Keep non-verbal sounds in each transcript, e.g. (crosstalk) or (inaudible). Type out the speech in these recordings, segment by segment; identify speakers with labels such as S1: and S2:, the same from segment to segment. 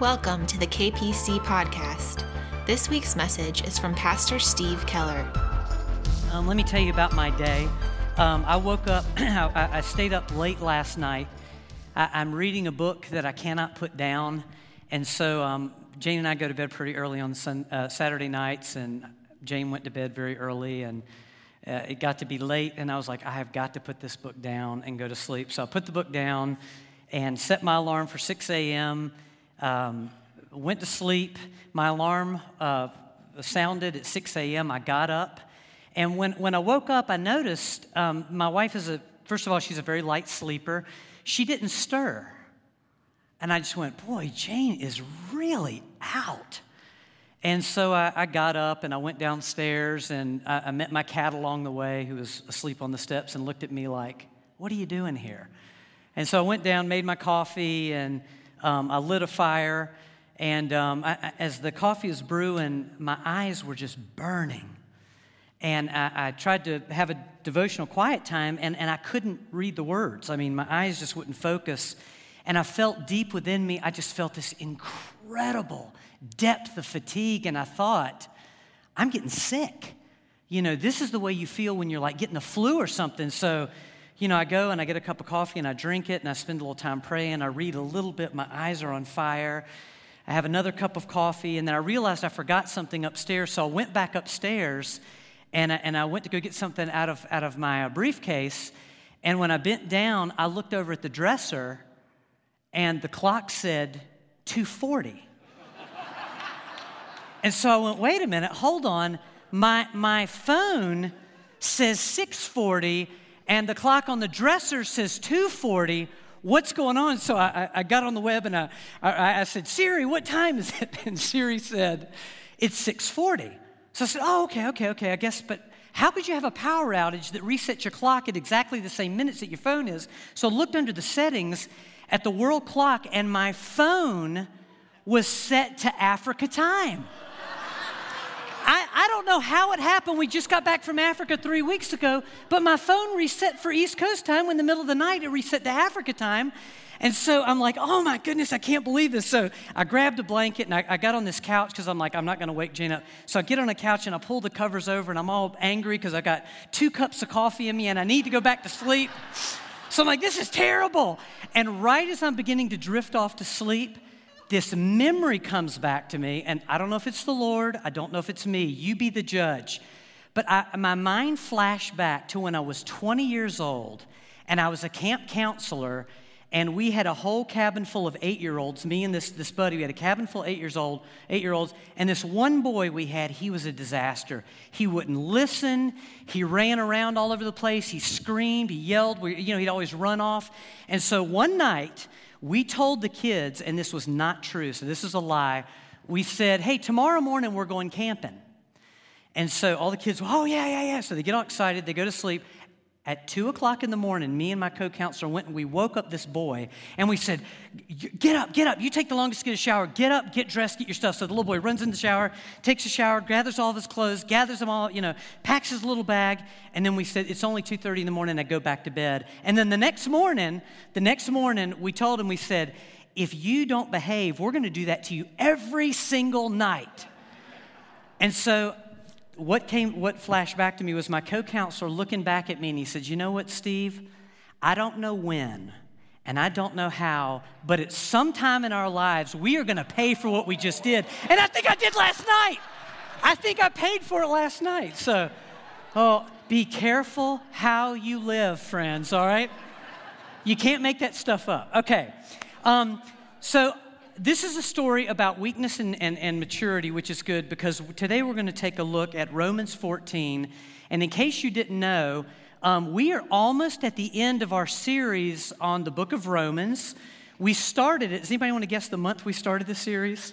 S1: Welcome to the KPC podcast. This week's message is from Pastor Steve Keller.
S2: Um, let me tell you about my day. Um, I woke up, (clears throat) I, I stayed up late last night. I, am reading a book that I cannot put down. And so um, Jane and I go to bed pretty early on sun, uh, Saturday nights, and Jane went to bed very early. And uh, it got to be late, and I was like, I have got to put this book down and go to sleep. So I put the book down and set my alarm for 6 a.m. Um, went to sleep. My alarm uh, sounded at 6 a.m. I got up. And when, when I woke up, I noticed um, my wife is a, first of all, she's a very light sleeper. She didn't stir. And I just went, boy, Jane is really out. And so I, I got up and I went downstairs and I, I met my cat along the way who was asleep on the steps and looked at me like, what are you doing here? And so I went down, made my coffee, and um, I lit a fire, and um, I, as the coffee was brewing, my eyes were just burning. And I, I, tried to have a devotional quiet time, and, and I couldn't read the words. I mean, my eyes just wouldn't focus. And I felt deep within me, I just felt this incredible depth of fatigue. And I thought, I'm getting sick. You know, this is the way you feel when you're like getting a flu or something. So you know, I go and I get a cup of coffee and I drink it and I spend a little time praying. I read a little bit. My eyes are on fire. I have another cup of coffee and then I realized I forgot something upstairs. So I went back upstairs and I, and I went to go get something out of, out of my uh, briefcase. And when I bent down, I looked over at the dresser and the clock said 240. (laughs) and so I went, wait a minute, hold on. My, my phone says 640 and the clock on the dresser says 240 what's going on? So i, I got on the web and I, I, I, said siri what time is it? (laughs) And siri said it's 640 so i said oh okay okay okay i guess but how could you have a power outage that resets your clock at exactly the same minutes that your phone is? So i looked under the settings at the world clock and my phone was set to africa time I, I don't know how it happened. We just got back from Africa three weeks ago, but my phone reset for East Coast time. In the middle of the night, it reset to Africa time. And so I'm like, oh my goodness, I can't believe this. So I grabbed a blanket and I, I got on this couch because I'm like, I'm not going to wake Jane up. So I get on a couch and I pull the covers over and I'm all angry because I got two cups of coffee in me and I need to go back to sleep. So I'm like, this is terrible. And right as I'm beginning to drift off to sleep, this memory comes back to me, and I don't know if it's the Lord, I don't know if it's me. You be the judge. But I, my mind flashed back to when I was 20 years old, and I was a camp counselor, and we had a whole cabin full of eight-year-olds. Me and this, this buddy, we had a cabin full of eight years old, eight-year-olds, and this one boy we had, he was a disaster. He wouldn't listen. He ran around all over the place. He screamed. He yelled. We, you know, he'd always run off. And so one night we told the kids, and this was not true, so this is a lie. We said, hey, tomorrow morning we're going camping. And so all the kids, oh, yeah, yeah, yeah. So they get all excited, they go to sleep. At two o'clock in the morning, me and my co counselor went and we woke up this boy and we said, Get up, get up. You take the longest to get a shower. Get up, get dressed, get your stuff. So the little boy runs in the shower, takes a shower, gathers all of his clothes, gathers them all, you know, packs his little bag. And then we said, It's only 2.30 in the morning. I go back to bed. And then the next morning, the next morning, we told him, We said, If you don't behave, we're going to do that to you every single night. And so what came, what flashed back to me was my co-counselor looking back at me and he said, you know what, Steve? I don't know when and I don't know how, but at some time in our lives, we are gonna pay for what we just did. And I think I did last night. I think I paid for it last night. So, oh, be careful how you live, friends, all right? You can't make that stuff up. Okay. Um, so this is a story about weakness and, and, and maturity, which is good because today we're going to take a look at Romans 14. And in case you didn't know, um, we are almost at the end of our series on the book of Romans. We started it. Does anybody want to guess the month we started the series?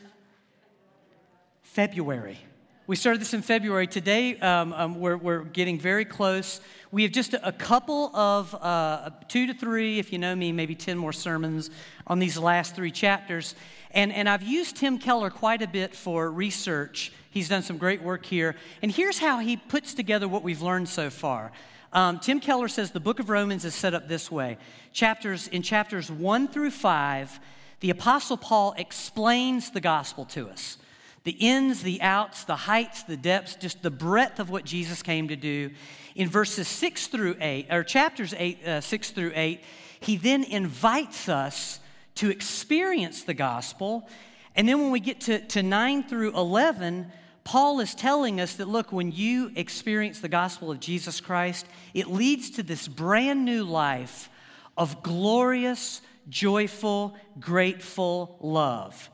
S2: February. We started this in February. Today, um, um, we're, we're, getting very close. We have just a, couple of uh, two to three, if you know me, maybe 10 more sermons on these last three chapters. And, and I've used Tim Keller quite a bit for research. He's done some great work here. And here's how he puts together what we've learned so far. Um, Tim Keller says the book of Romans is set up this way chapters, in chapters 1 through 5, the Apostle Paul explains the gospel to us the ins, the outs, the heights, the depths, just the breadth of what Jesus came to do. In verses 6 through 8, or chapters 8, uh, 6 through 8, he then invites us to experience the gospel. And then when we get to, to 9 through 11, Paul is telling us that look, when you experience the gospel of Jesus Christ, it leads to this brand new life of glorious, joyful, grateful love.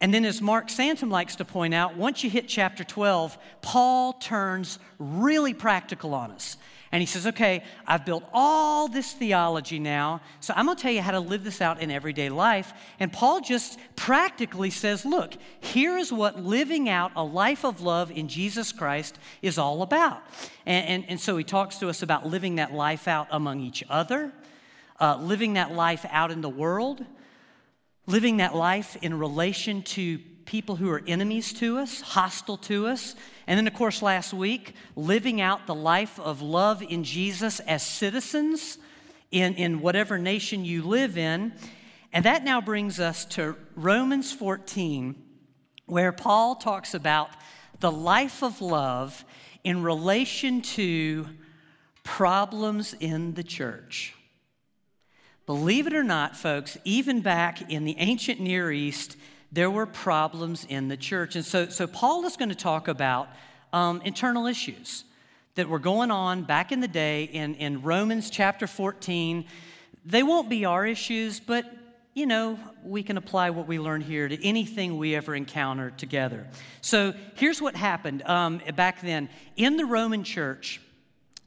S2: And then, as Mark Santom likes to point out, once you hit chapter 12, Paul turns really practical on us. And he says, Okay, I've built all this theology now, so I'm gonna tell you how to live this out in everyday life. And Paul just practically says, Look, here is what living out a life of love in Jesus Christ is all about. And, and, and so he talks to us about living that life out among each other, uh, living that life out in the world living that life in relation to people who are enemies to us, hostile to us. And then, of course, last week, living out the life of love in Jesus as citizens in, in whatever nation you live in. And that now brings us to Romans 14, where Paul talks about the life of love in relation to problems in the church. Believe it or not, folks, even back in the ancient Near East, there were problems in the church. And so, so Paul is going to talk about um, internal issues that were going on back in the day in, in Romans chapter 14. They won't be our issues, but you know, we can apply what we learn here to anything we ever encounter together. So here's what happened um, back then in the Roman church,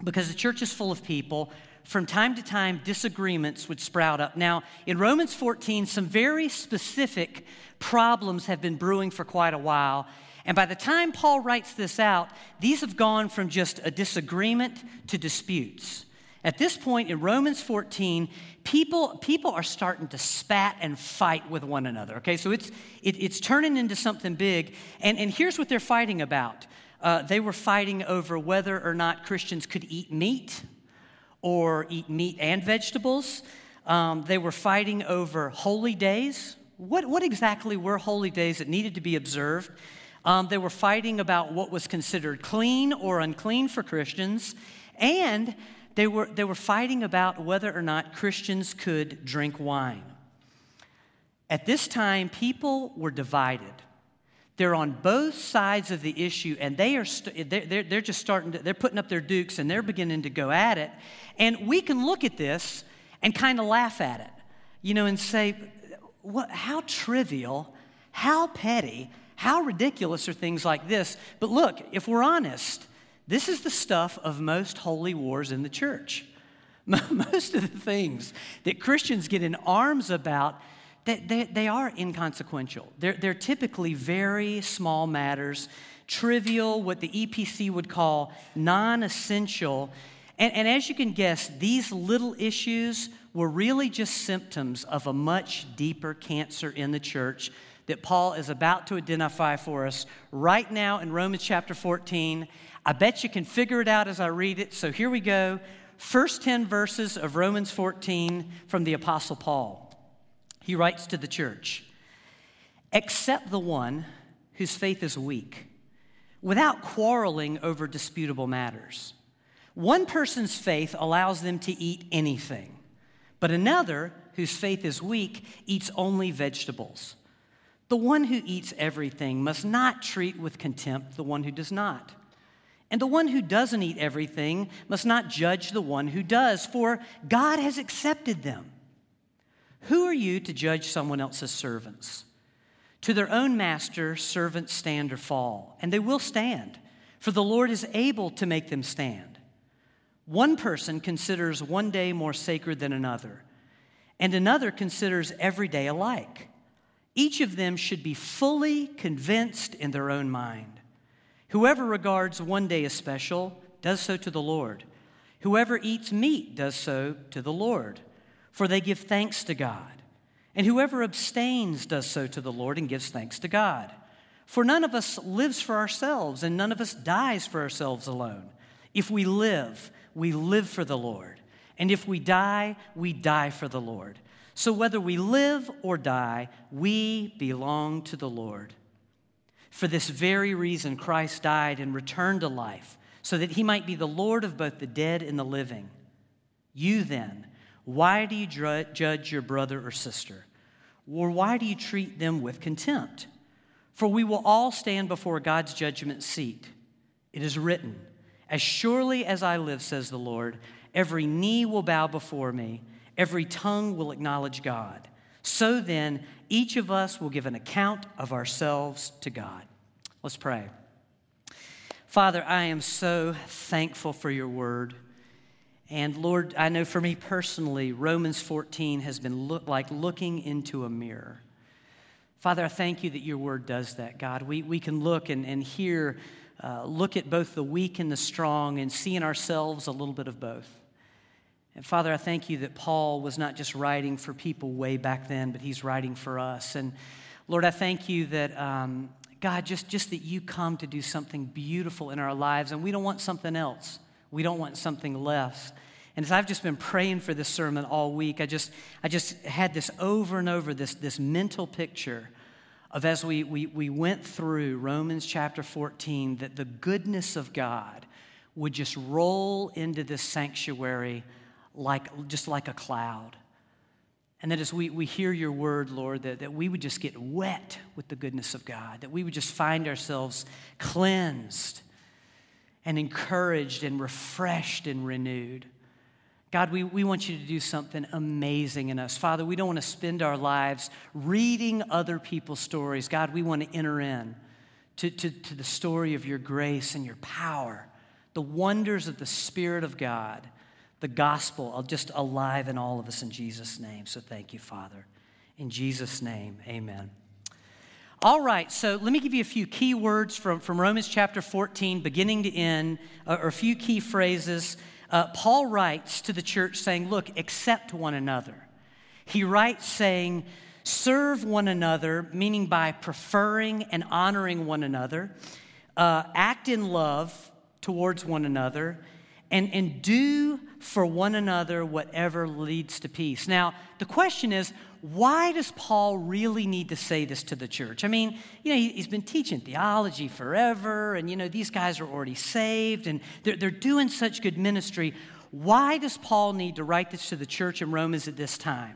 S2: because the church is full of people, from time to time, disagreements would sprout up. Now, in Romans 14, some very specific problems have been brewing for quite a while. And by the time Paul writes this out, these have gone from just a disagreement to disputes. At this point in Romans 14, people, people are starting to spat and fight with one another. Okay, so it's, it, it's turning into something big. And, and here's what they're fighting about uh, they were fighting over whether or not Christians could eat meat or eat meat and vegetables. Um, they were fighting over holy days. What, what exactly were holy days that needed to be observed? Um, they were fighting about what was considered clean or unclean for Christians. And they were, they were fighting about whether or not Christians could drink wine. At this time, people were divided. They're on both sides of the issue, and they are st- they're, they're just starting to, they're putting up their dukes and they're beginning to go at it. And we can look at this and kind of laugh at it, you know, and say, what, how trivial, how petty, how ridiculous are things like this? But look, if we're honest, this is the stuff of most holy wars in the church. (laughs) Most of the things that Christians get in arms about they, they, they are inconsequential. They're, they're typically very small matters, trivial, what the EPC would call non essential. And, and as you can guess, these little issues were really just symptoms of a much deeper cancer in the church that Paul is about to identify for us right now in Romans chapter 14. I bet you can figure it out as I read it. So here we go. First 10 verses of Romans 14 from the Apostle Paul. He writes to the church Accept the one whose faith is weak, without quarreling over disputable matters. One person's faith allows them to eat anything, but another, whose faith is weak, eats only vegetables. The one who eats everything must not treat with contempt the one who does not. And the one who doesn't eat everything must not judge the one who does, for God has accepted them. Who are you to judge someone else's servants? To their own master, servants stand or fall, and they will stand, for the Lord is able to make them stand. One person considers one day more sacred than another, and another considers every day alike. Each of them should be fully convinced in their own mind. Whoever regards one day as special does so to the Lord. Whoever eats meat does so to the Lord for they give thanks to God. And whoever abstains does so to the Lord and gives thanks to God. For none of us lives for ourselves, and none of us dies for ourselves alone. If we live, we live for the Lord. And if we die, we die for the Lord. So whether we live or die, we belong to the Lord. For this very reason, Christ died and returned to life, so that he might be the Lord of both the dead and the living. You then, why do you judge your brother or sister? Or why do you treat them with contempt? For we will all stand before God's judgment seat. It is written, As surely as I live, says the Lord, every knee will bow before me, every tongue will acknowledge God. So then, each of us will give an account of ourselves to God. Let's pray. Father, I am so thankful for your word. And Lord, I know for me personally, Romans 14 has been look, like looking into a mirror. Father, I thank you that your word does that, God. We, we can look and, and hear, uh, look at both the weak and the strong and see in ourselves a little bit of both. And Father, I thank you that Paul was not just writing for people way back then, but he's writing for us. And Lord, I thank you that, um, God, just, just that you come to do something beautiful in our lives, and we don't want something else. We don't want something less. And as I've just been praying for this sermon all week, I just, I just had this over and over, this, this mental picture of as we, we, we went through Romans chapter 14, that the goodness of God would just roll into this sanctuary like, just like a cloud. And that as we, we hear your word, Lord, that, that we would just get wet with the goodness of God, that we would just find ourselves cleansed and encouraged and refreshed and renewed. God, we, we want you to do something amazing in us. Father, we don't want to spend our lives reading other people's stories. God, we want to enter in to, to, to the story of your grace and your power, the wonders of the Spirit of God, the gospel uh, just alive in all of us in Jesus' name. So thank you, Father. In Jesus' name, amen. All right, so let me give you a few key words from, from Romans chapter 14, beginning to end, uh, or a few key phrases. Uh, Paul writes to the church saying, Look, accept one another. He writes saying, Serve one another, meaning by preferring and honoring one another, uh, act in love towards one another, and, and do for one another whatever leads to peace. Now, the question is, why does Paul really need to say this to the church? I mean, you know, he's been teaching theology forever, and, you know, these guys are already saved, and they're, they're doing such good ministry. Why does Paul need to write this to the church in Romans at this time?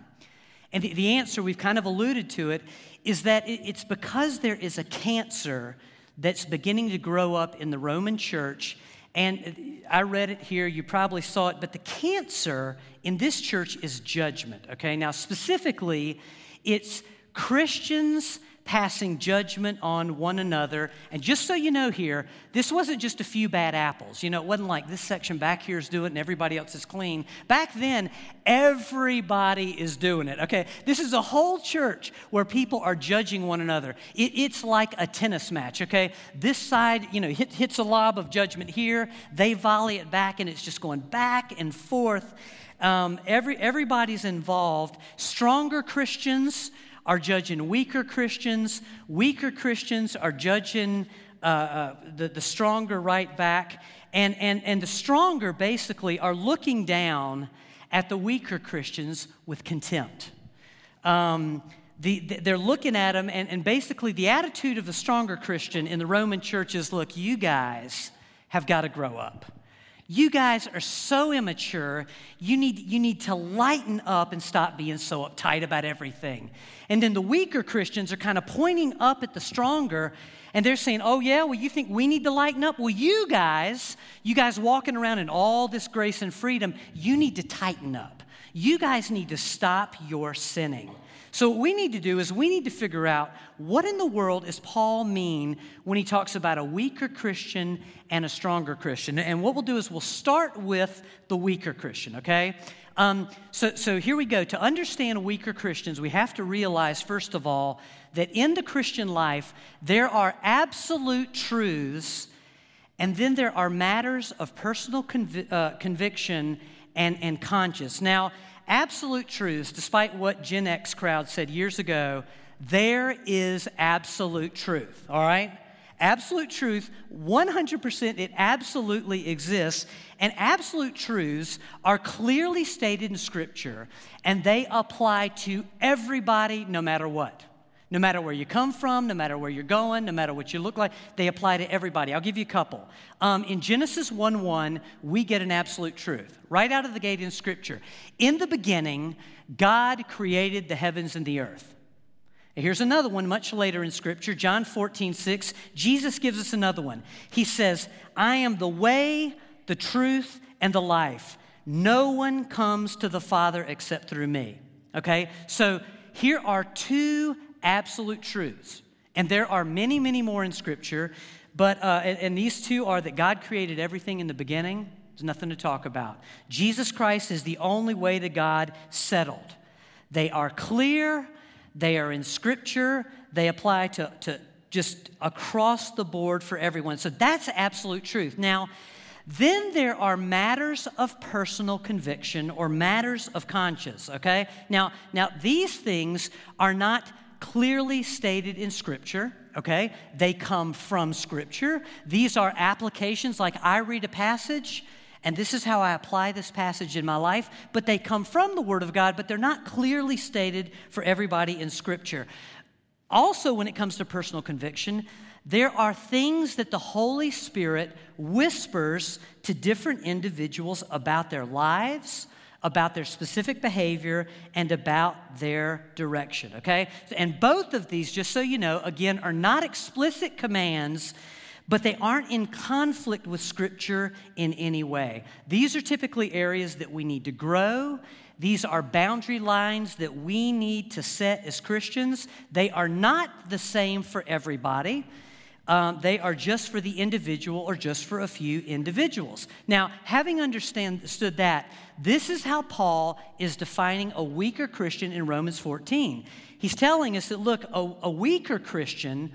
S2: And the, the answer, we've kind of alluded to it, is that it, it's because there is a cancer that's beginning to grow up in the Roman church and I read it here, you probably saw it, but the cancer in this church is judgment, okay? Now, specifically, it's Christians passing judgment on one another. And just so you know here, this wasn't just a few bad apples. You know, it wasn't like this section back here is doing it and everybody else is clean. Back then, everybody is doing it, okay? This is a whole church where people are judging one another. It, it's like a tennis match, okay? This side, you know, hit, hits a lob of judgment here, they volley it back, and it's just going back and forth. Um, every, everybody's involved. Stronger Christians, are judging weaker Christians. Weaker Christians are judging uh, uh, the, the stronger right back. And, and, and the stronger basically are looking down at the weaker Christians with contempt. Um, the, the, they're looking at them, and, and basically, the attitude of the stronger Christian in the Roman church is look, you guys have got to grow up. You guys are so immature. You need, you need to lighten up and stop being so uptight about everything. And then the weaker Christians are kind of pointing up at the stronger and they're saying, Oh, yeah, well, you think we need to lighten up? Well, you guys, you guys walking around in all this grace and freedom, you need to tighten up. You guys need to stop your sinning. So, what we need to do is we need to figure out what in the world does Paul mean when he talks about a weaker Christian and a stronger Christian. And what we'll do is we'll start with the weaker Christian, okay? Um, so, so here we go. To understand weaker Christians, we have to realize, first of all, that in the Christian life, there are absolute truths, and then there are matters of personal convi- uh, conviction and, and conscience. Now, absolute truths, despite what Gen X crowd said years ago, there is absolute truth, all right? Absolute truth, 100%, it absolutely exists. And absolute truths are clearly stated in Scripture, and they apply to everybody no matter what. No matter where you come from, no matter where you're going, no matter what you look like, they apply to everybody. I'll give you a couple. Um, in Genesis 1 1, we get an absolute truth right out of the gate in Scripture. In the beginning, God created the heavens and the earth. And here's another one much later in Scripture, John 14 6. Jesus gives us another one. He says, I am the way, the truth, and the life. No one comes to the Father except through me. Okay? So here are two absolute truths. And there are many, many more in Scripture, but, uh, and, and these two are that God created everything in the beginning. There's nothing to talk about. Jesus Christ is the only way to God settled. They are clear, they are in Scripture, they apply to, to just across the board for everyone. So that's absolute truth. Now, then there are matters of personal conviction or matters of conscience, okay? Now, now these things are not clearly stated in Scripture, okay? They come from Scripture. These are applications like I read a passage, and this is how I apply this passage in my life, but they come from the Word of God, but they're not clearly stated for everybody in Scripture. Also, when it comes to personal conviction, there are things that the Holy Spirit whispers to different individuals about their lives, about their specific behavior and about their direction, okay? And both of these, just so you know, again, are not explicit commands, but they aren't in conflict with Scripture in any way. These are typically areas that we need to grow. These are boundary lines that we need to set as Christians. They are not the same for everybody. Um, they are just for the individual or just for a few individuals. Now, having understood that, this is how Paul is defining a weaker Christian in Romans 14. He's telling us that, look, a, a weaker Christian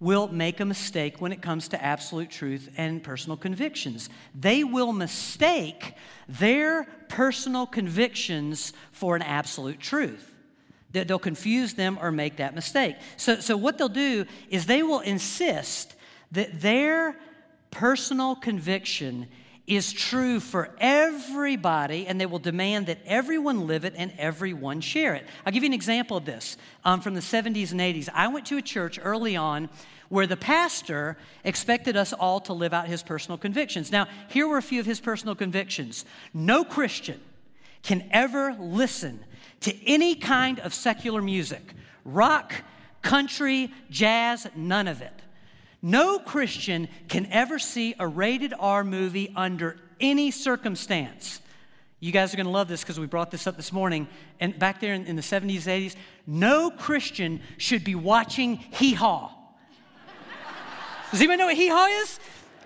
S2: will make a mistake when it comes to absolute truth and personal convictions. They will mistake their personal convictions for an absolute truth they'll confuse them or make that mistake. So, so what they'll do is they will insist that their personal conviction is true for everybody, and they will demand that everyone live it and everyone share it. I'll give you an example of this um, from the 70s and 80s. I went to a church early on where the pastor expected us all to live out his personal convictions. Now, here were a few of his personal convictions. No Christian can ever listen to any kind of secular music rock, country, jazz, none of it. No Christian can ever see a rated R movie under any circumstance. You guys are going to love this because we brought this up this morning. And back there in, in the 70s, 80s, no Christian should be watching hee haw. Does anybody know what hee haw is?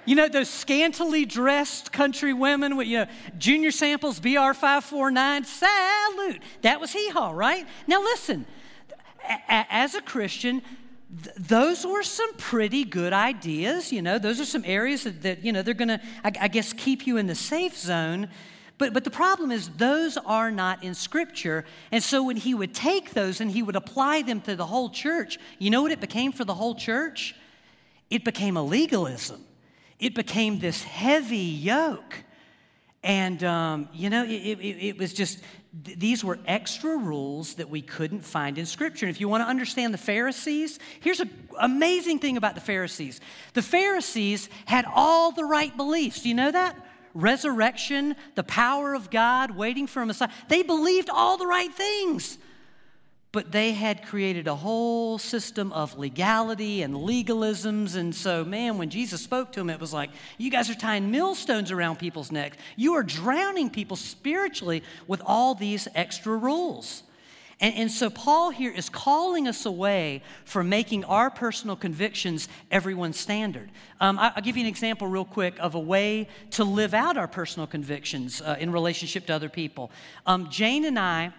S2: You know, those scantily dressed country women with, you know, junior samples, BR 549, salute. That was hee haw, right? Now, listen, as a Christian, th- those were some pretty good ideas. You know, those are some areas that, that you know, they're going to, I guess, keep you in the safe zone. But, but the problem is, those are not in Scripture. And so when he would take those and he would apply them to the whole church, you know what it became for the whole church? It became a legalism it became this heavy yoke. And, um, you know, it, it, it, was just, these were extra rules that we couldn't find in Scripture. And if you want to understand the Pharisees, here's an amazing thing about the Pharisees the Pharisees had all the right beliefs. Do you know that? Resurrection, the power of God, waiting for a Messiah. They believed all the right things but they had created a whole system of legality and legalisms. And so, man, when Jesus spoke to them, it was like, you guys are tying millstones around people's necks. You are drowning people spiritually with all these extra rules. And, and so, Paul here is calling us away from making our personal convictions everyone's standard. Um, I, will give you an example, real quick, of a way to live out our personal convictions uh, in relationship to other people. Um, Jane and I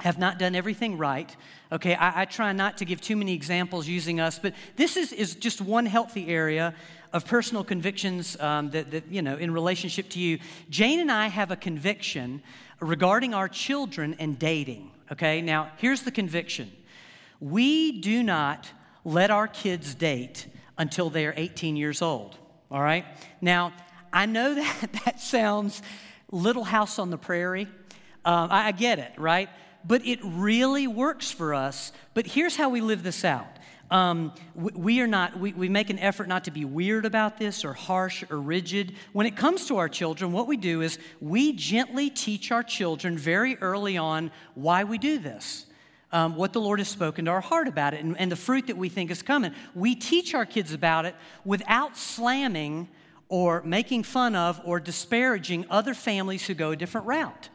S2: have not done everything right. Okay, I, I, try not to give too many examples using us, but this is, is just one healthy area of personal convictions um, that, that, you know, in relationship to you. Jane and I have a conviction regarding our children and dating. Okay, now here's the conviction we do not let our kids date until they are 18 years old. All right? Now, I know (laughs) that that sounds little house on the prairie. Um, I, I get it, right? But it really works for us. But here's how we live this out. Um, we, we, are not, we, we make an effort not to be weird about this or harsh or rigid. When it comes to our children, what we do is we gently teach our children very early on why we do this um, what the Lord has spoken to our heart about it and, and the fruit that we think is coming. We teach our kids about it without slamming or making fun of or disparaging other families who go a different route.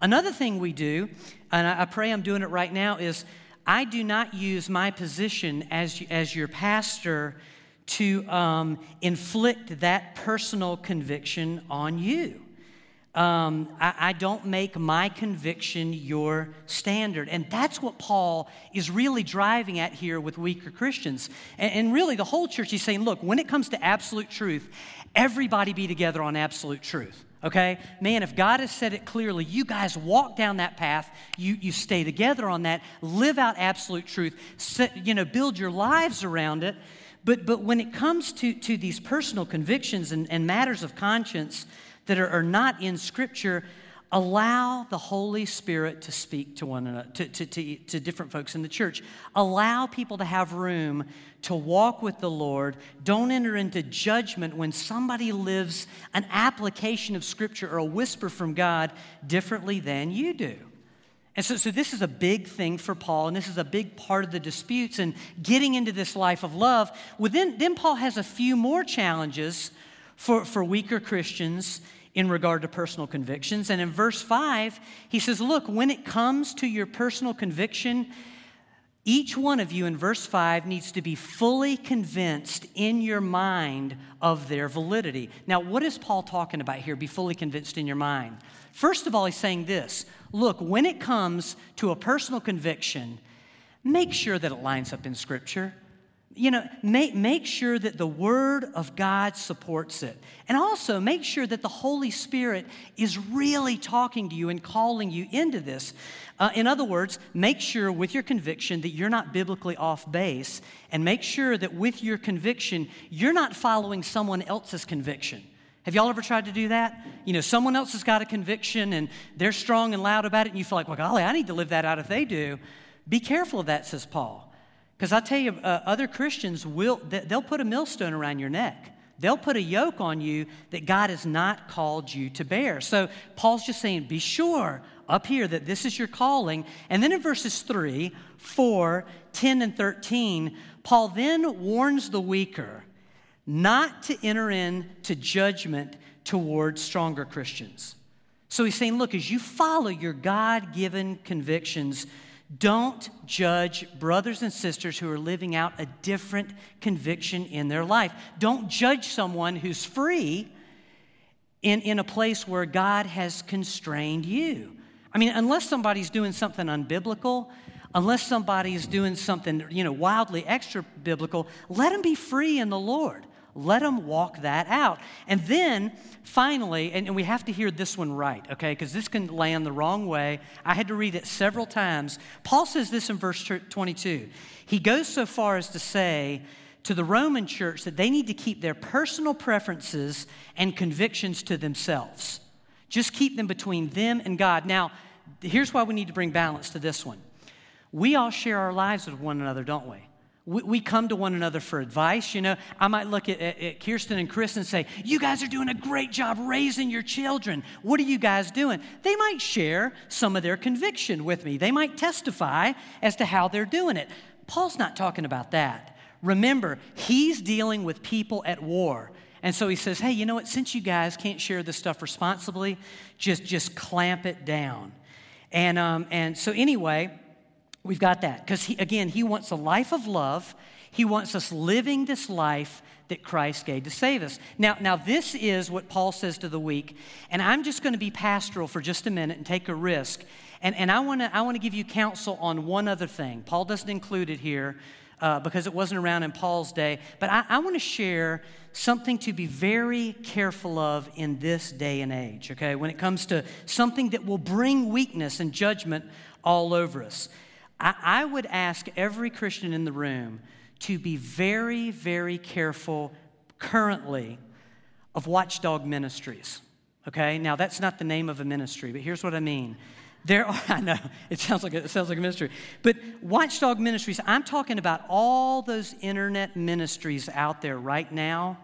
S2: Another thing we do, and I, pray I'm doing it right now, is I do not use my position as, as your pastor to um, inflict that personal conviction on you. Um, I, I, don't make my conviction your standard. And that's what Paul is really driving at here with weaker Christians. And, and really, the whole church, he's saying, look, when it comes to absolute truth, everybody be together on absolute truth. Okay? Man, if God has said it clearly, you guys walk down that path, you, you stay together on that, live out absolute truth, set, you know, build your lives around it. But, but when it comes to, to these personal convictions and, and matters of conscience, that are, are not in Scripture, allow the Holy Spirit to speak to one another, to, to, to, to, different folks in the church. Allow people to have room to walk with the Lord. Don't enter into judgment when somebody lives an application of Scripture or a whisper from God differently than you do. And so, so this is a big thing for Paul, and this is a big part of the disputes and getting into this life of love. Well, then, then Paul has a few more challenges for, for weaker Christians in regard to personal convictions. And in verse 5, he says, Look, when it comes to your personal conviction, each one of you in verse 5 needs to be fully convinced in your mind of their validity. Now, what is Paul talking about here? Be fully convinced in your mind. First of all, he's saying this look, when it comes to a personal conviction, make sure that it lines up in Scripture you know, make, make sure that the Word of God supports it. And also make sure that the Holy Spirit is really talking to you and calling you into this. Uh, in other words, make sure with your conviction that you're not biblically off base, and make sure that with your conviction, you're not following someone else's conviction. Have y'all ever tried to do that? You know, someone else has got a conviction and they're strong and loud about it, and you feel like, well, golly, I need to live that out if they do. Be careful of that, says Paul. Because I tell you, uh, other Christians will, they'll put a millstone around your neck. They'll put a yoke on you that God has not called you to bear. So Paul's just saying, be sure up here that this is your calling. And then in verses 3, 4, 10, and 13, Paul then warns the weaker not to enter into judgment towards stronger Christians. So he's saying, look, as you follow your God given convictions, don't judge brothers and sisters who are living out a different conviction in their life. Don't judge someone who's free in, in a place where God has constrained you. I mean, unless somebody's doing something unbiblical, unless somebody's doing something, you know, wildly extra biblical, let them be free in the Lord. Let them walk that out. And then finally, and, and we have to hear this one right, okay, because this can land the wrong way. I had to read it several times. Paul says this in verse 22. He goes so far as to say, to the Roman church that they need to keep their personal preferences and convictions to themselves. Just keep them between them and God. Now, here's why we need to bring balance to this one. We all share our lives with one another, don't we? We, we come to one another for advice. You know, I might look at, at, at, Kirsten and Chris and say, You guys are doing a great job raising your children. What are you guys doing? They might share some of their conviction with me, they might testify as to how they're doing it. Paul's not talking about that. Remember, he's dealing with people at war. And so he says, Hey, you know what? Since you guys can't share this stuff responsibly, just, just clamp it down. And, um, and so, anyway, We've got that. Because, again, he wants a life of love. He wants us living this life that Christ gave to save us. Now, now this is what Paul says to the weak. And I'm just going to be pastoral for just a minute and take a risk. And, and I want to I wanna give you counsel on one other thing. Paul doesn't include it here uh, because it wasn't around in Paul's day. But I, I want to share something to be very careful of in this day and age, okay? When it comes to something that will bring weakness and judgment all over us. I, I would ask every Christian in the room to be very, very careful currently of watchdog ministries. Okay, now that's not the name of a ministry, but here's what I mean. There are, (laughs) I know, it sounds like a, it sounds like a ministry, but watchdog ministries, I'm talking about all those internet ministries out there right now,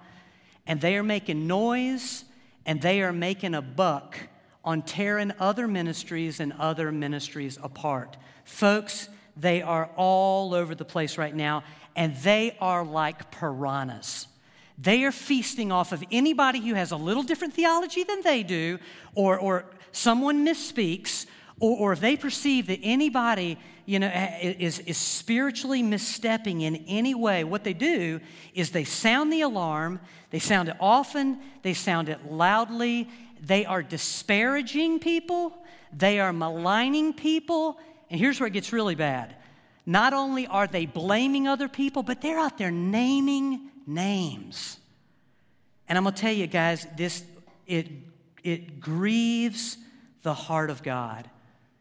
S2: and they are making noise and they are making a buck on tearing other ministries and other ministries apart. Folks, they are all over the place right now, and they are like piranhas. They are feasting off of anybody who has a little different theology than they do, or, or someone misspeaks, or, or if they perceive that anybody you know, is, is spiritually misstepping in any way, what they do is they sound the alarm, they sound it often, they sound it loudly, they are disparaging people, they are maligning people, and here's where it gets really bad. Not only are they blaming other people, but they're out there naming names. And I'm going to tell you guys, this it it grieves the heart of God.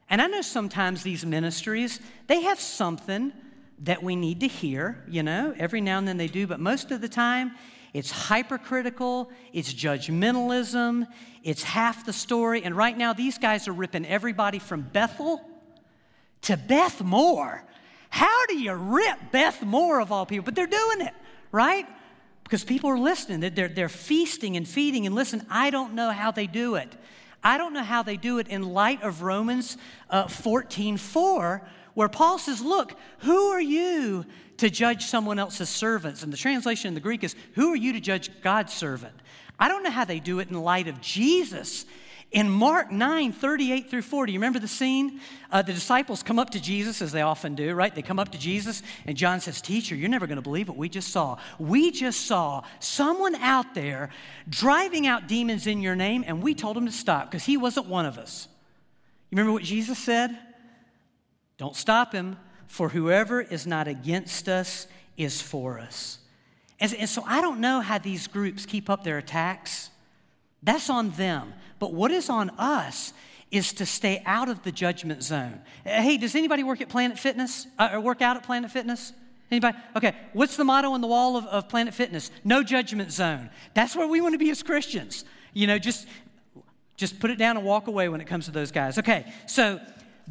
S2: And I know sometimes these ministries, they have something that we need to hear, you know, every now and then they do, but most of the time it's hypercritical, it's judgmentalism, it's half the story. And right now, these guys are ripping everybody from Bethel to Beth Moore. How do you rip Beth Moore of all people? But they're doing it, right? Because people are listening. They're, they're feasting and feeding and listen. I don't know how they do it. I don't know how they do it in light of Romans uh, 14 4, where Paul says, Look, who are you to judge someone else's servants? And the translation in the Greek is, Who are you to judge God's servant? I don't know how they do it in light of Jesus in Mark 9, 38 through 40, you remember the scene? Uh, the disciples come up to Jesus, as they often do, right? They come up to Jesus, and John says, Teacher, you're never going to believe what we just saw. We just saw someone out there driving out demons in your name, and we told him to stop because he wasn't one of us. You remember what Jesus said? Don't stop him, for whoever is not against us is for us. And, and so I don't know how these groups keep up their attacks. That's on them. But what is on us is to stay out of the judgment zone. Hey, does anybody work at Planet Fitness uh, or work out at Planet Fitness? Anybody? Okay, what's the motto on the wall of, of Planet Fitness? No judgment zone. That's where we want to be as Christians. You know, just, just put it down and walk away when it comes to those guys. Okay, so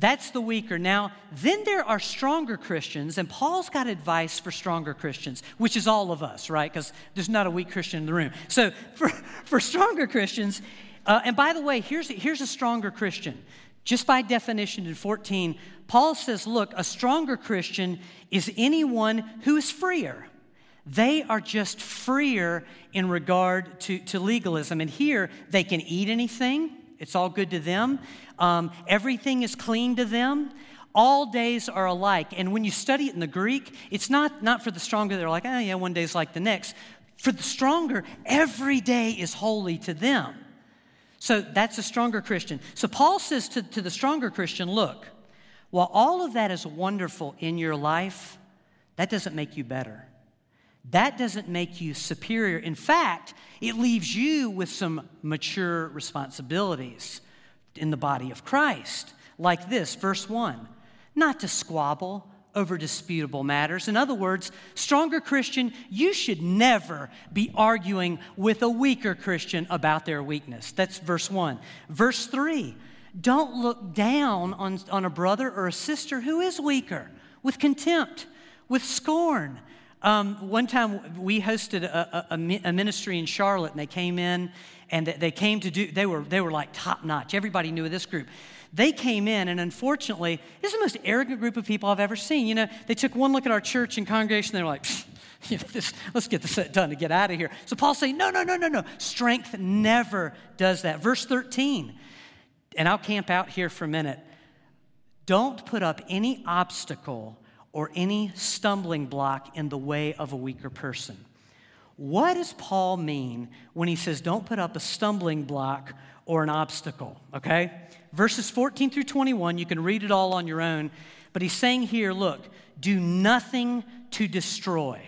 S2: that's the weaker. Now, then there are stronger Christians, and Paul's got advice for stronger Christians, which is all of us, right? Because there's not a weak Christian in the room. So, (laughs) for, for stronger Christians, uh, and by the way, here's, here's a stronger Christian. Just by definition in 14, Paul says, look, a stronger Christian is anyone who is freer. They are just freer in regard to, to legalism. And here, they can eat anything, it's all good to them. Um, everything is clean to them. All days are alike. And when you study it in the Greek, it's not, not for the stronger, they're like, oh, yeah, one day's like the next. For the stronger, every day is holy to them. So that's a stronger Christian. So Paul says to, to the stronger Christian, look, while all of that is wonderful in your life, that doesn't make you better. That doesn't make you superior. In fact, it leaves you with some mature responsibilities in the body of Christ. Like this, verse 1 not to squabble over disputable matters. In other words, stronger Christian, you should never be arguing with a weaker Christian about their weakness. That's verse 1. Verse 3 don't look down on, on a brother or a sister who is weaker with contempt, with scorn. Um, one time we hosted a, a, a, ministry in Charlotte, and they came in and they came to do, they were, they were like top notch. Everybody knew this group. They came in, and unfortunately, this is the most arrogant group of people I've ever seen. You know, they took one look at our church and congregation, they were like, you know, this, let's get this done to get out of here. So Paul's saying, no, no, no, no, no. Strength never does that. Verse 13, and I'll camp out here for a minute. Don't put up any obstacle or any stumbling block in the way of a weaker person. What does Paul mean when he says, don't put up a stumbling block or an obstacle? Okay? verses 14 through 21, you can read it all on your own. But he's saying here, look, do nothing to destroy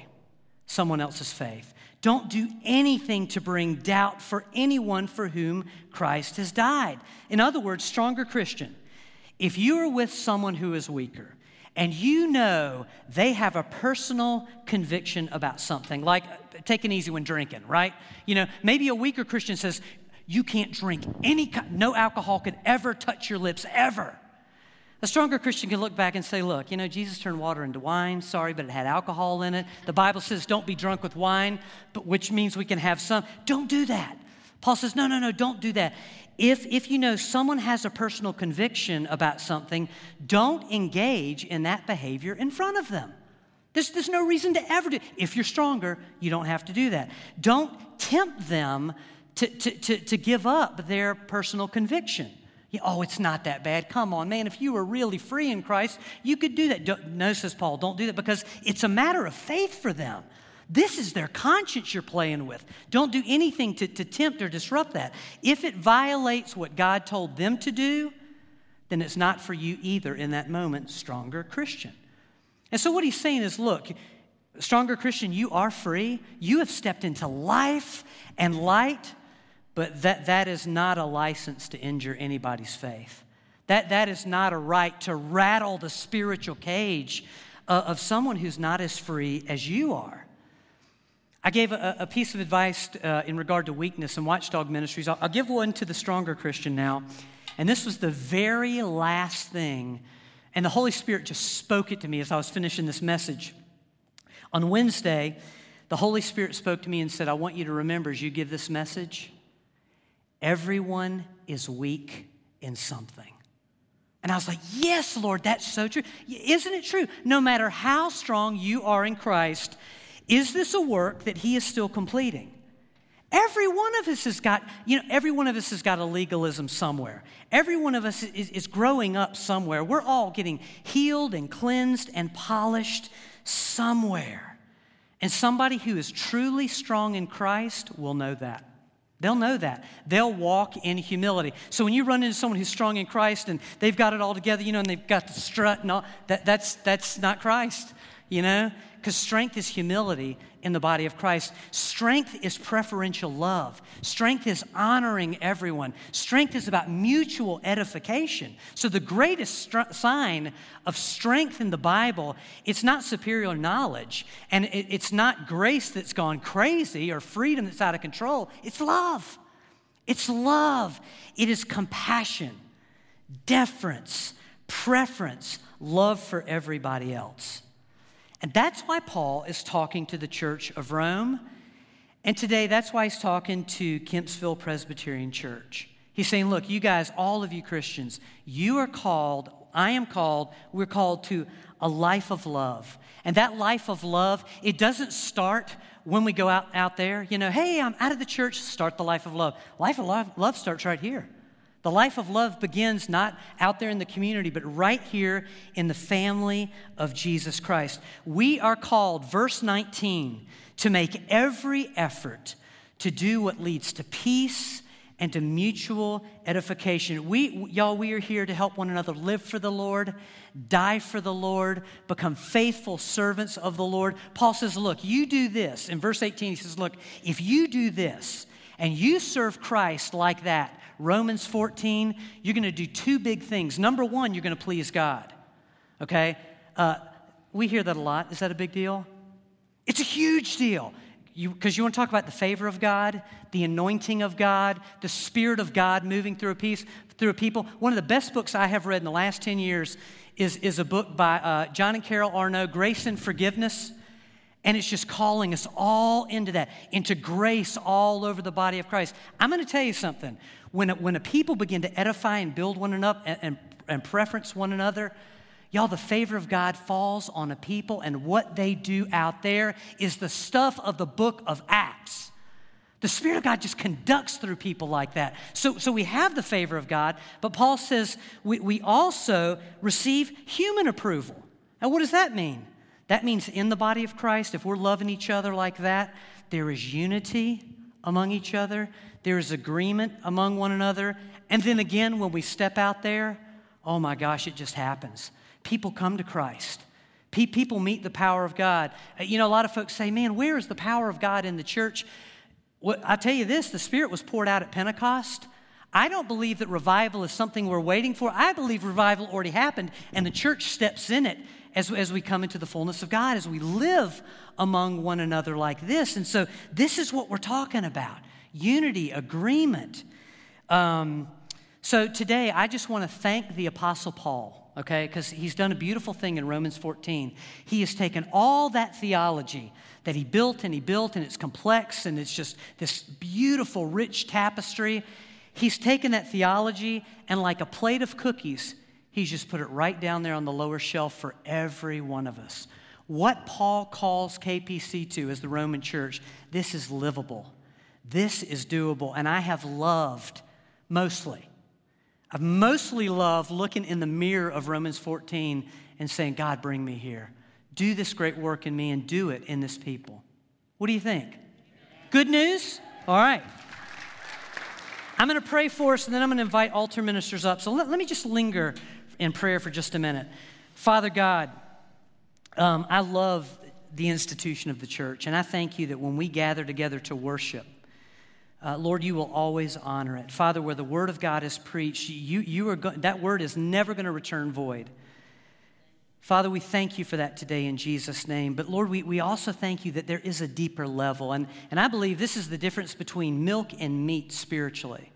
S2: someone else's faith. Don't do anything to bring doubt for anyone for whom Christ has died. In other words, stronger Christian, if you are with someone who is weaker and you know they have a personal conviction about something, like take easy one drinking, right? You know, maybe a weaker Christian says, you can't drink any, no alcohol could ever touch your lips, ever. A stronger Christian can look back and say, Look, you know, Jesus turned water into wine. Sorry, but it had alcohol in it. The Bible says, Don't be drunk with wine, but which means we can have some. Don't do that. Paul says, No, no, no, don't do that. If, if you know someone has a personal conviction about something, don't engage in that behavior in front of them. There's, there's no reason to ever do If you're stronger, you don't have to do that. Don't tempt them to, to, to, to give up their personal conviction. oh, it's not that bad. Come on, man. If you were really free in Christ, you could do that. Don't, no, says Paul, don't do that because it's a matter of faith for them. This is their conscience you're playing with. Don't do anything to, to tempt or disrupt that. If it violates what God told them to do, then it's not for you either in that moment, stronger Christian. And so what he's saying is look, stronger Christian, you are free. You have stepped into life and light, but that, that is not a license to injure anybody's faith. That, that is not a right to rattle the spiritual cage of someone who's not as free as you are. I gave a, a piece of advice uh, in regard to weakness and watchdog ministries. I'll, I'll give one to the stronger Christian now. And this was the very last thing. And the Holy Spirit just spoke it to me as I was finishing this message. On Wednesday, the Holy Spirit spoke to me and said, I want you to remember as you give this message, everyone is weak in something. And I was like, Yes, Lord, that's so true. Isn't it true? No matter how strong you are in Christ, is this a work that He is still completing? Every one of us has got, you know, every one of us has got a legalism somewhere. Every one of us is, is growing up somewhere. We're all getting healed and cleansed and polished somewhere. And somebody who is truly strong in Christ will know that. They'll know that. They'll walk in humility. So when you run into someone who's strong in Christ and they've got it all together, you know, and they've got the strut and all, that, that's, that's not Christ, you know? Because strength is humility in the body of Christ. Strength is preferential love. Strength is honoring everyone. Strength is about mutual edification. So the greatest str- sign of strength in the Bible, it's not superior knowledge and it, it's not grace that's gone crazy or freedom that's out of control. It's love. It's love. It is compassion, deference, preference, love for everybody else. And that's why Paul is talking to the church of Rome. And today, that's why he's talking to Kempsville Presbyterian Church. He's saying, Look, you guys, all of you Christians, you are called, I am called, we're called to a life of love. And that life of love, it doesn't start when we go out, out there. You know, hey, I'm out of the church, start the life of love. Life of love, love starts right here. The life of love begins not out there in the community, but right here in the family of Jesus Christ. We are called, verse 19, to make every effort to do what leads to peace and to mutual edification. We, y'all, we are here to help one another live for the Lord, die for the Lord, become faithful servants of the Lord. Paul says, Look, you do this. In verse 18, he says, Look, if you do this and you serve Christ like that, Romans 14, you're going to do two big things. Number one, you're going to please God. Okay? Uh, we hear that a lot. Is that a big deal? It's a huge deal. Because you, you, want to talk about the favor of God, the anointing of God, the Spirit of God moving through a piece, through a people. One of the best books I have read in the last 10 years is, is a book by uh, John and Carol Arnott, Grace and Forgiveness. And it's just calling us all into that, into grace all over the body of Christ. I'm going to tell you something. When a, when a people begin to edify and build one another and, and, and preference one another, y'all, the favor of God falls on a people, and what they do out there is the stuff of the book of Acts. The Spirit of God just conducts through people like that. So, so we have the favor of God, but Paul says we, we also receive human approval. Now, what does that mean? That means in the body of Christ, if we're loving each other like that, there is unity among each other, there is agreement among one another. And then again, when we step out there, oh my gosh, it just happens. People come to Christ. People meet the power of God. Uh, you know, a lot of folks say, man, where is the power of God in the church? Well, i tell you this the Spirit was poured out at Pentecost. I don't believe that revival is something we're waiting for. I believe revival already happened and the church steps in it as, as we come into the fullness of God, as we live among one another like this. And so, this is what we're talking about unity, agreement. Um, so, today, I just want to thank the Apostle Paul, okay, because he's done a beautiful thing in Romans 14. He has taken all that theology that he built and he built, and it's complex and it's just this beautiful, rich tapestry. He's taken that theology and, like a plate of cookies, he's just put it right down there on the lower shelf for every one of us. What Paul calls KPC to as the Roman church, this is livable. This is doable. And I have loved mostly. I've mostly loved looking in the mirror of Romans 14 and saying, God, bring me here. Do this great work in me and do it in this people. What do you think? Good news? All right. I'm going to pray for us and then I'm going to invite altar ministers up. So let, let me just linger in prayer for just a minute. Father God, um, I love the institution of the church, and I thank you that when we gather together to worship, uh, Lord, you will always honor it. Father, where the word of God is preached, you, you are go- that word is never going to return void. Father, we thank you for that today in Jesus' name. But Lord, we, we also thank you that there is a deeper level. And, and I believe this is the difference between milk and meat spiritually.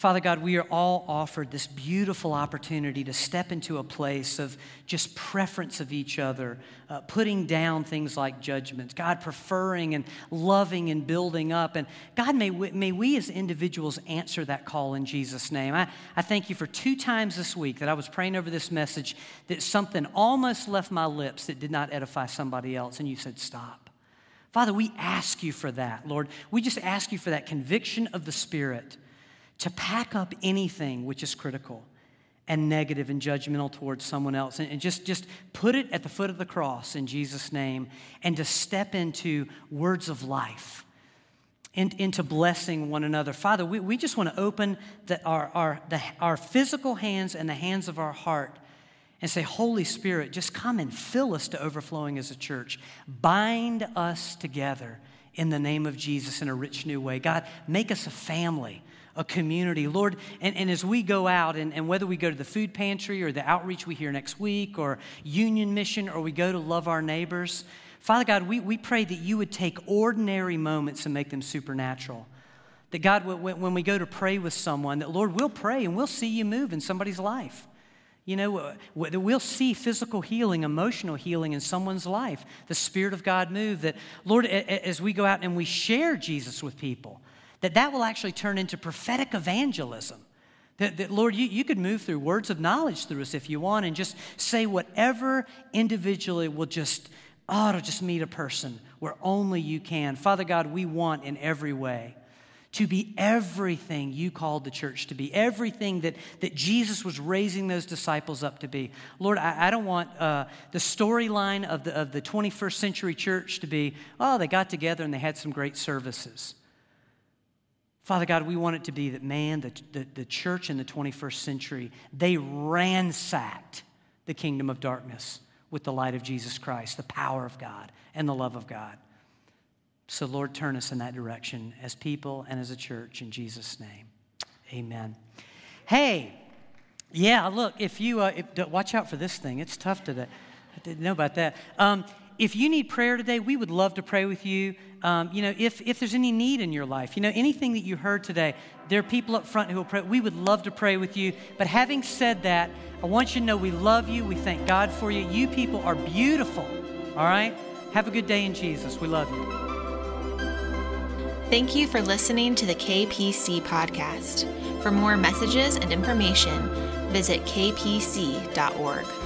S2: Father God, we are all offered this beautiful opportunity to step into a place of just preference of each other, uh, putting down things like judgments, God preferring and loving and building up. And God, may we, may we as individuals answer that call in Jesus' name. I, I thank you for two times this week that I was praying over this message that something almost left my lips that did not edify somebody else, and you said, Stop. Father, we ask you for that, Lord. We just ask you for that conviction of the Spirit to pack up anything which is critical and negative and judgmental towards someone else and, and, just, just put it at the foot of the cross in Jesus' name and to step into words of life and into blessing one another. Father, we, we just want to open the, our, our, the, our physical hands and the hands of our heart and say, Holy Spirit, just come and fill us to overflowing as a church. Bind us together in the name of Jesus in a rich new way. God, make us a family a community. Lord, and, and as we go out, and, and whether we go to the food pantry or the outreach we hear next week, or Union Mission, or we go to love our neighbors, Father God, we, we pray that you would take ordinary moments and make them supernatural. That God, when we go to pray with someone, that Lord, we'll pray and we'll see you move in somebody's life. You know, that we'll see physical healing, emotional healing in someone's life. The Spirit of God move. That, Lord, as we go out and we share Jesus with people, that that will actually turn into prophetic evangelism. That, that, Lord, you, you could move through words of knowledge through us if you want and just say whatever individually will just, oh, to just meet a person where only you can. Father God, we want in every way to be everything you called the church to be, everything that, that Jesus was raising those disciples up to be. Lord, I, I don't want uh, the storyline of the, of the 21st century church to be, oh, they got together and they had some great services. Father God, we want it to be that man, the, the, the, church in the 21st century, they ransacked the kingdom of darkness with the light of Jesus Christ, the power of God, and the love of God. So, Lord, turn us in that direction as people and as a church in Jesus' name. Amen. Hey, yeah, look, if you, uh, if, watch out for this thing. It's tough today. I didn't know about that. Um, if you need prayer today, we would love to pray with you. Um, you know, if, if there's any need in your life, you know, anything that you heard today, there are people up front who will pray. We would love to pray with you. But having said that, I want you to know we love you. We thank God for you. You people are beautiful. All right? Have a good day in Jesus. We love you.
S1: Thank you for listening to the KPC podcast. For more messages and information, visit kpc.org.